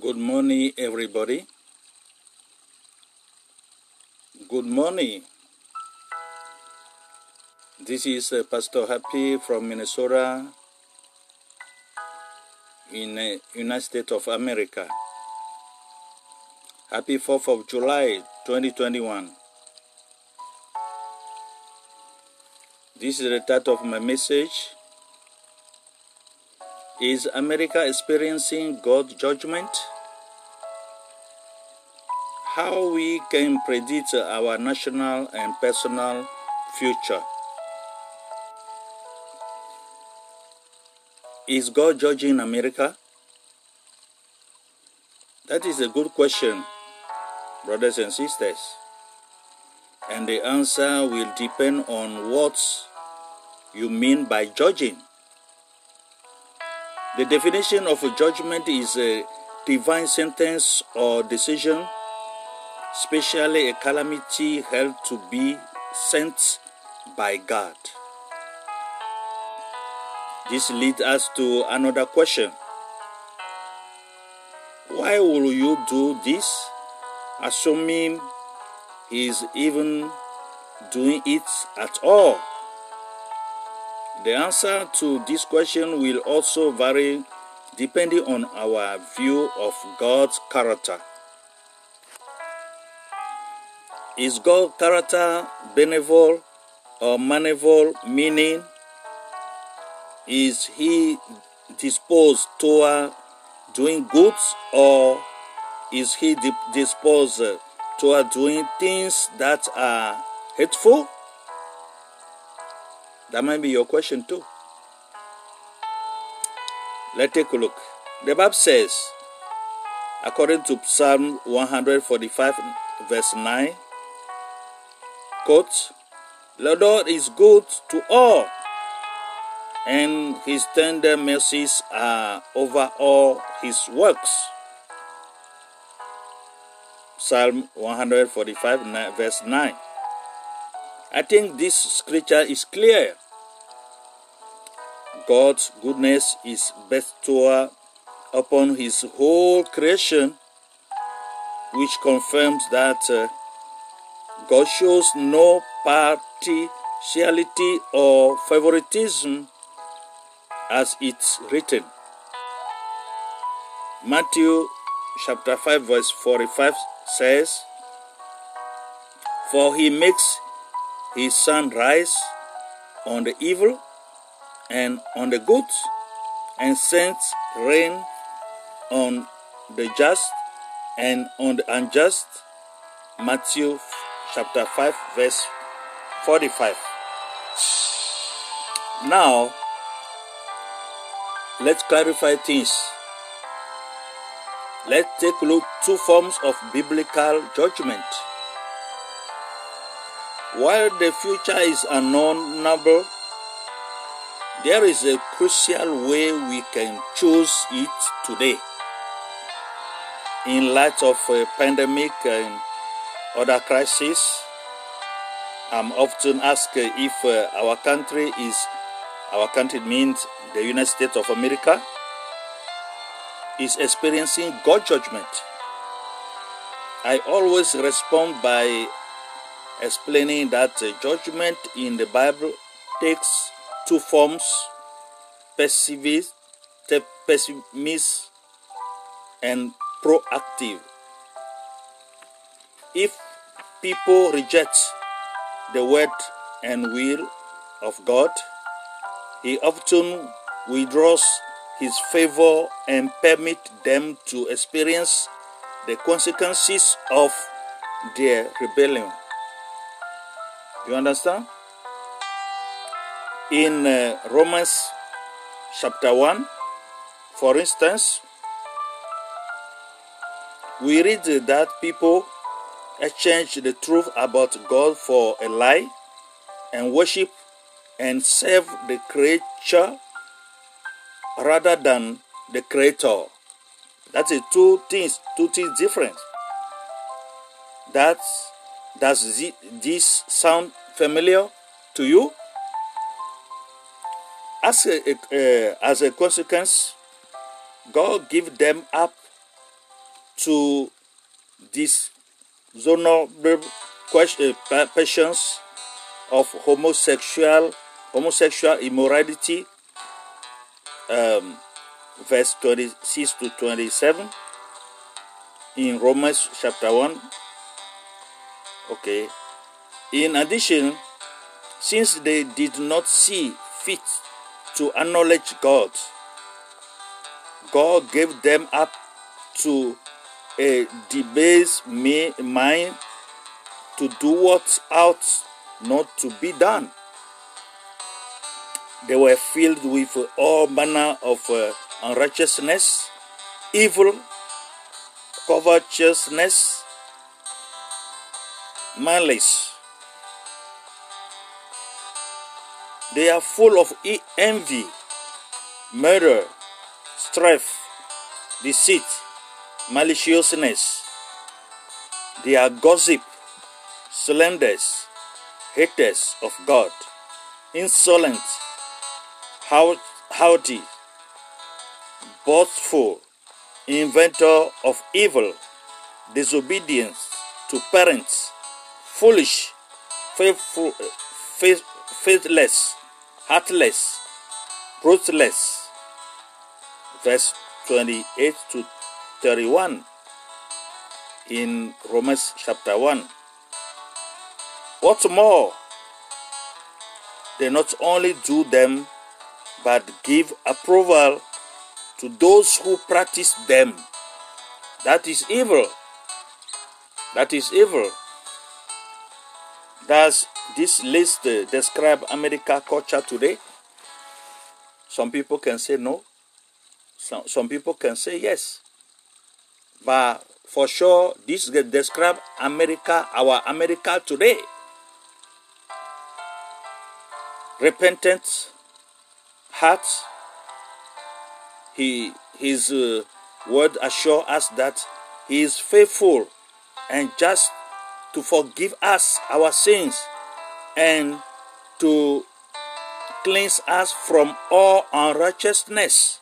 Good morning, everybody. Good morning. This is uh, Pastor Happy from Minnesota in the United States of America. Happy 4th of July 2021. This is the title of my message. Is America experiencing God's judgment? How we can predict our national and personal future. Is God judging America? That is a good question, brothers and sisters. And the answer will depend on what you mean by judging. The definition of a judgment is a divine sentence or decision, especially a calamity held to be sent by God. This leads us to another question. Why will you do this, assuming he is even doing it at all? The answer to this question will also vary depending on our view of God's character. Is God's character benevolent or malevolent, meaning is he disposed toward doing good or is he disposed toward doing things that are hateful? That might be your question too. Let's take a look. The Bible says, according to Psalm 145, verse 9, quote, The Lord is good to all, and his tender mercies are over all his works. Psalm 145, verse 9. I think this scripture is clear. God's goodness is bestowed upon his whole creation, which confirms that uh, God shows no partiality or favoritism as it's written. Matthew chapter 5 verse 45 says, For he makes his sun rise on the evil and on the good, and sends rain on the just and on the unjust. Matthew chapter 5, verse 45. Now, let's clarify things. Let's take a look two forms of biblical judgment. While the future is unknowable, there is a crucial way we can choose it today. In light of a pandemic and other crises, I'm often asked if uh, our country is, our country means the United States of America, is experiencing God judgment. I always respond by explaining that judgment in the Bible takes two forms pessimist, pessimist and proactive. If people reject the word and will of God, He often withdraws His favor and permit them to experience the consequences of their rebellion. You understand? In uh, Romans chapter 1, for instance, we read that people exchange the truth about God for a lie and worship and serve the creature rather than the creator. That's two things, two things different. That's does this sound familiar to you? As a, uh, as a consequence, God give them up to this dishonorable uh, passions of homosexual homosexual immorality um, verse 26 to 27 in Romans chapter 1 okay in addition since they did not see fit to acknowledge God God gave them up to a debased mind to do what ought not to be done. They were filled with all manner of uh, unrighteousness, evil, covetousness, malice. They are full of envy, murder, strife, deceit, maliciousness. They are gossip, slanders, haters of God, insolent, haughty, boastful, inventor of evil, disobedience to parents, foolish, faithful, faith, faithless, heartless, ruthless. Verse 28 to 31 in Romans chapter 1. What's more, they not only do them, but give approval to those who practice them. That is evil. That is evil. Does this list describe America culture today? Some people can say no. Some, some people can say yes. But for sure, this describe America, our America today. Repentant heart. He, his uh, word assure us that he is faithful and just to forgive us our sins and to cleanse us from all unrighteousness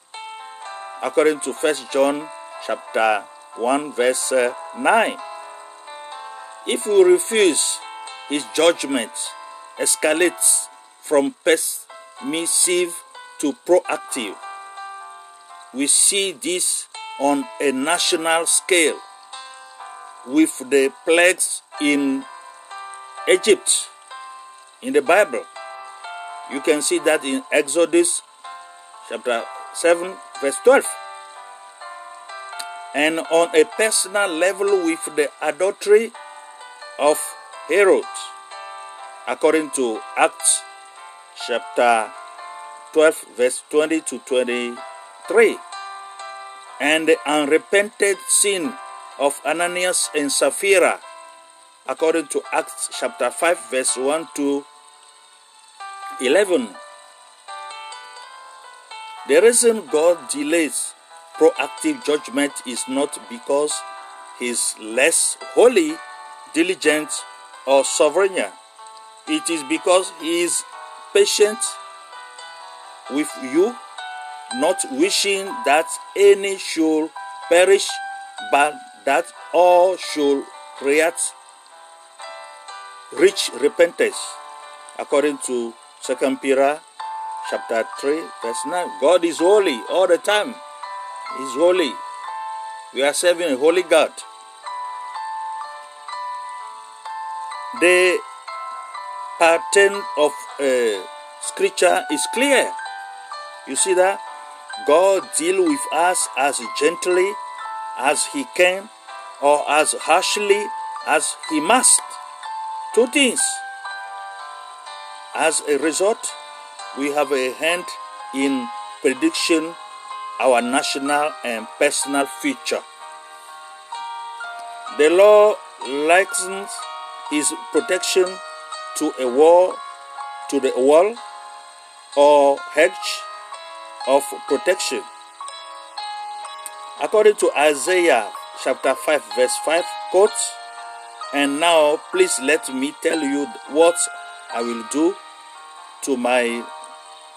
according to first john chapter 1 verse uh, 9 if we refuse his judgment escalates from permissive to proactive. We see this on a national scale with the plagues in Egypt in the Bible. You can see that in Exodus chapter 7, verse 12. And on a personal level, with the adultery of Herod, according to Acts chapter 12, verse 20 to 23, and the unrepented sin of Ananias and Sapphira, according to Acts chapter 5, verse 1 to 11. The reason God delays proactive judgment is not because He is less holy, diligent, or sovereign. It is because He is patient with you, not wishing that any should perish, but that all should react, reach repentance, according to Second Peter chapter 3, verse 9. God is holy all the time. He's holy. We are serving a holy God. The pattern of uh, scripture is clear. You see that? God deal with us as gently as he can or as harshly as he must. Two things. As a result, we have a hand in prediction our national and personal future. The law likens his protection to a wall, to the wall or hedge of protection. According to Isaiah chapter 5, verse 5, quote, And now please let me tell you what I will do to my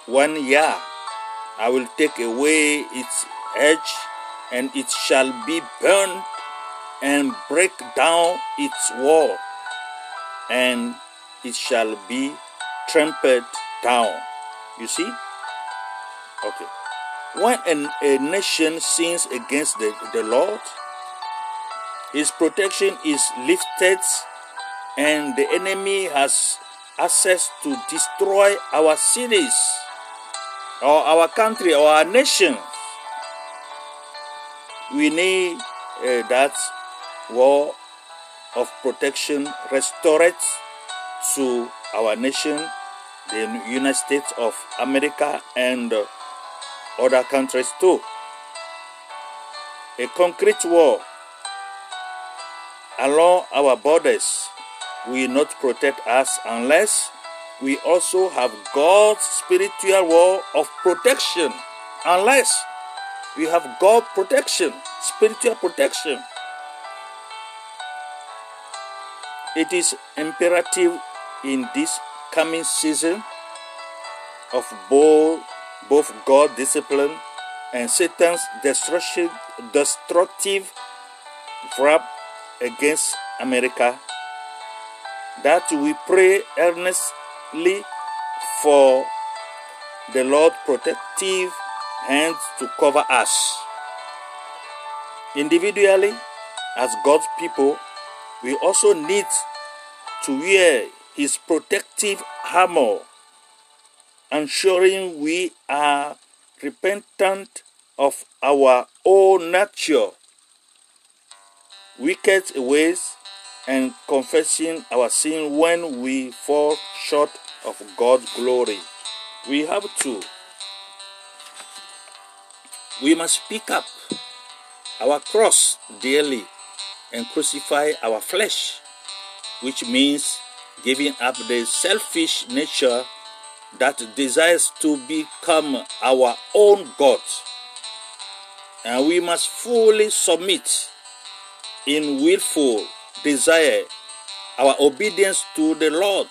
one year. I will take away its edge, and it shall be burned and break down its wall, and it shall be trampled down. You see? Okay. When a, a nation sins against the, the Lord, his protection is lifted, and the enemy has access to destroy our cities, or our country, or our nation. We need uh, that war of protection restored to our nation, the United States of America, and uh, other countries too. A concrete wall along our borders will not protect us unless we also have God's spiritual wall of protection. Unless we have God protection, spiritual protection. It is imperative in this coming season of both, both God discipline and Satan's destruction, destructive wrap against America that we pray earnestly for the Lord protective hands to cover us. Individually, as God's people, we also need to wear His protective armor, ensuring we are repentant of our own nature, wicked ways, and confessing our sin when we fall short of God's glory. We have to. We must pick up our cross daily and crucify our flesh, which means giving up the selfish nature that desires to become our own God. And we must fully submit in willful desire our obedience to the Lord,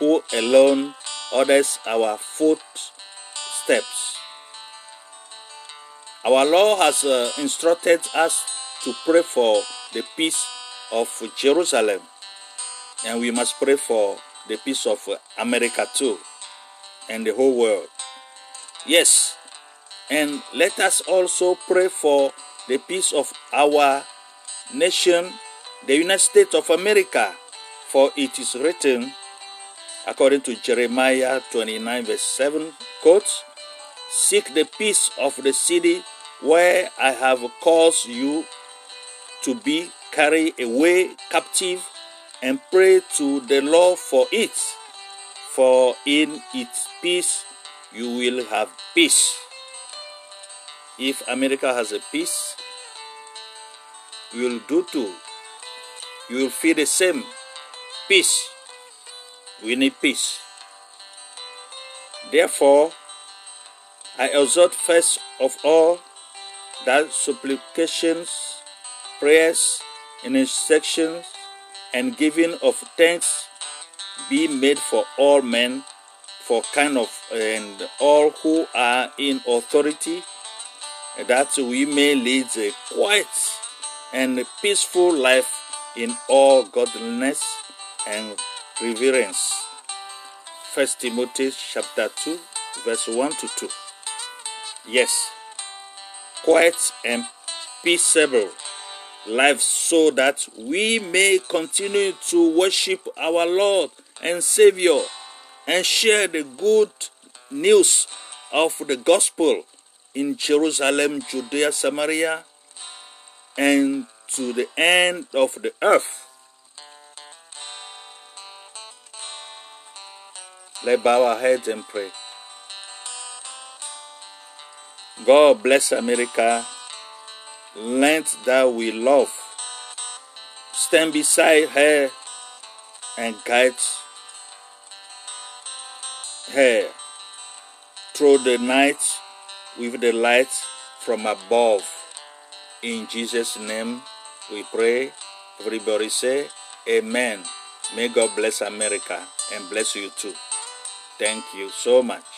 who alone orders our footsteps. Our Lord has uh, instructed us to pray for the peace of Jerusalem, and we must pray for the peace of America too, and the whole world. Yes, and let us also pray for the peace of our nation, the United States of America, for it is written, according to Jeremiah 29, verse 7, quotes, Seek the peace of the city where I have caused you to be carried away captive and pray to the Lord for it, for in its peace you will have peace. If America has a peace, you will do too. You will feel the same peace. We need peace. Therefore, I exhort first of all that supplications, prayers, intercessions, and giving of thanks be made for all men, for kind of and all who are in authority, that we may lead a quiet and peaceful life in all godliness and reverence. First Timothy chapter 2, verse 1 to 2. Yes, quiet and peaceable life so that we may continue to worship our Lord and Savior and share the good news of the gospel in Jerusalem, Judea, Samaria, and to the end of the earth. Let's bow our heads and pray. God bless America. Land that we love. Stand beside her and guide her through the night with the light from above. In Jesus' name we pray. Everybody say, Amen. May God bless America and bless you too. Thank you so much.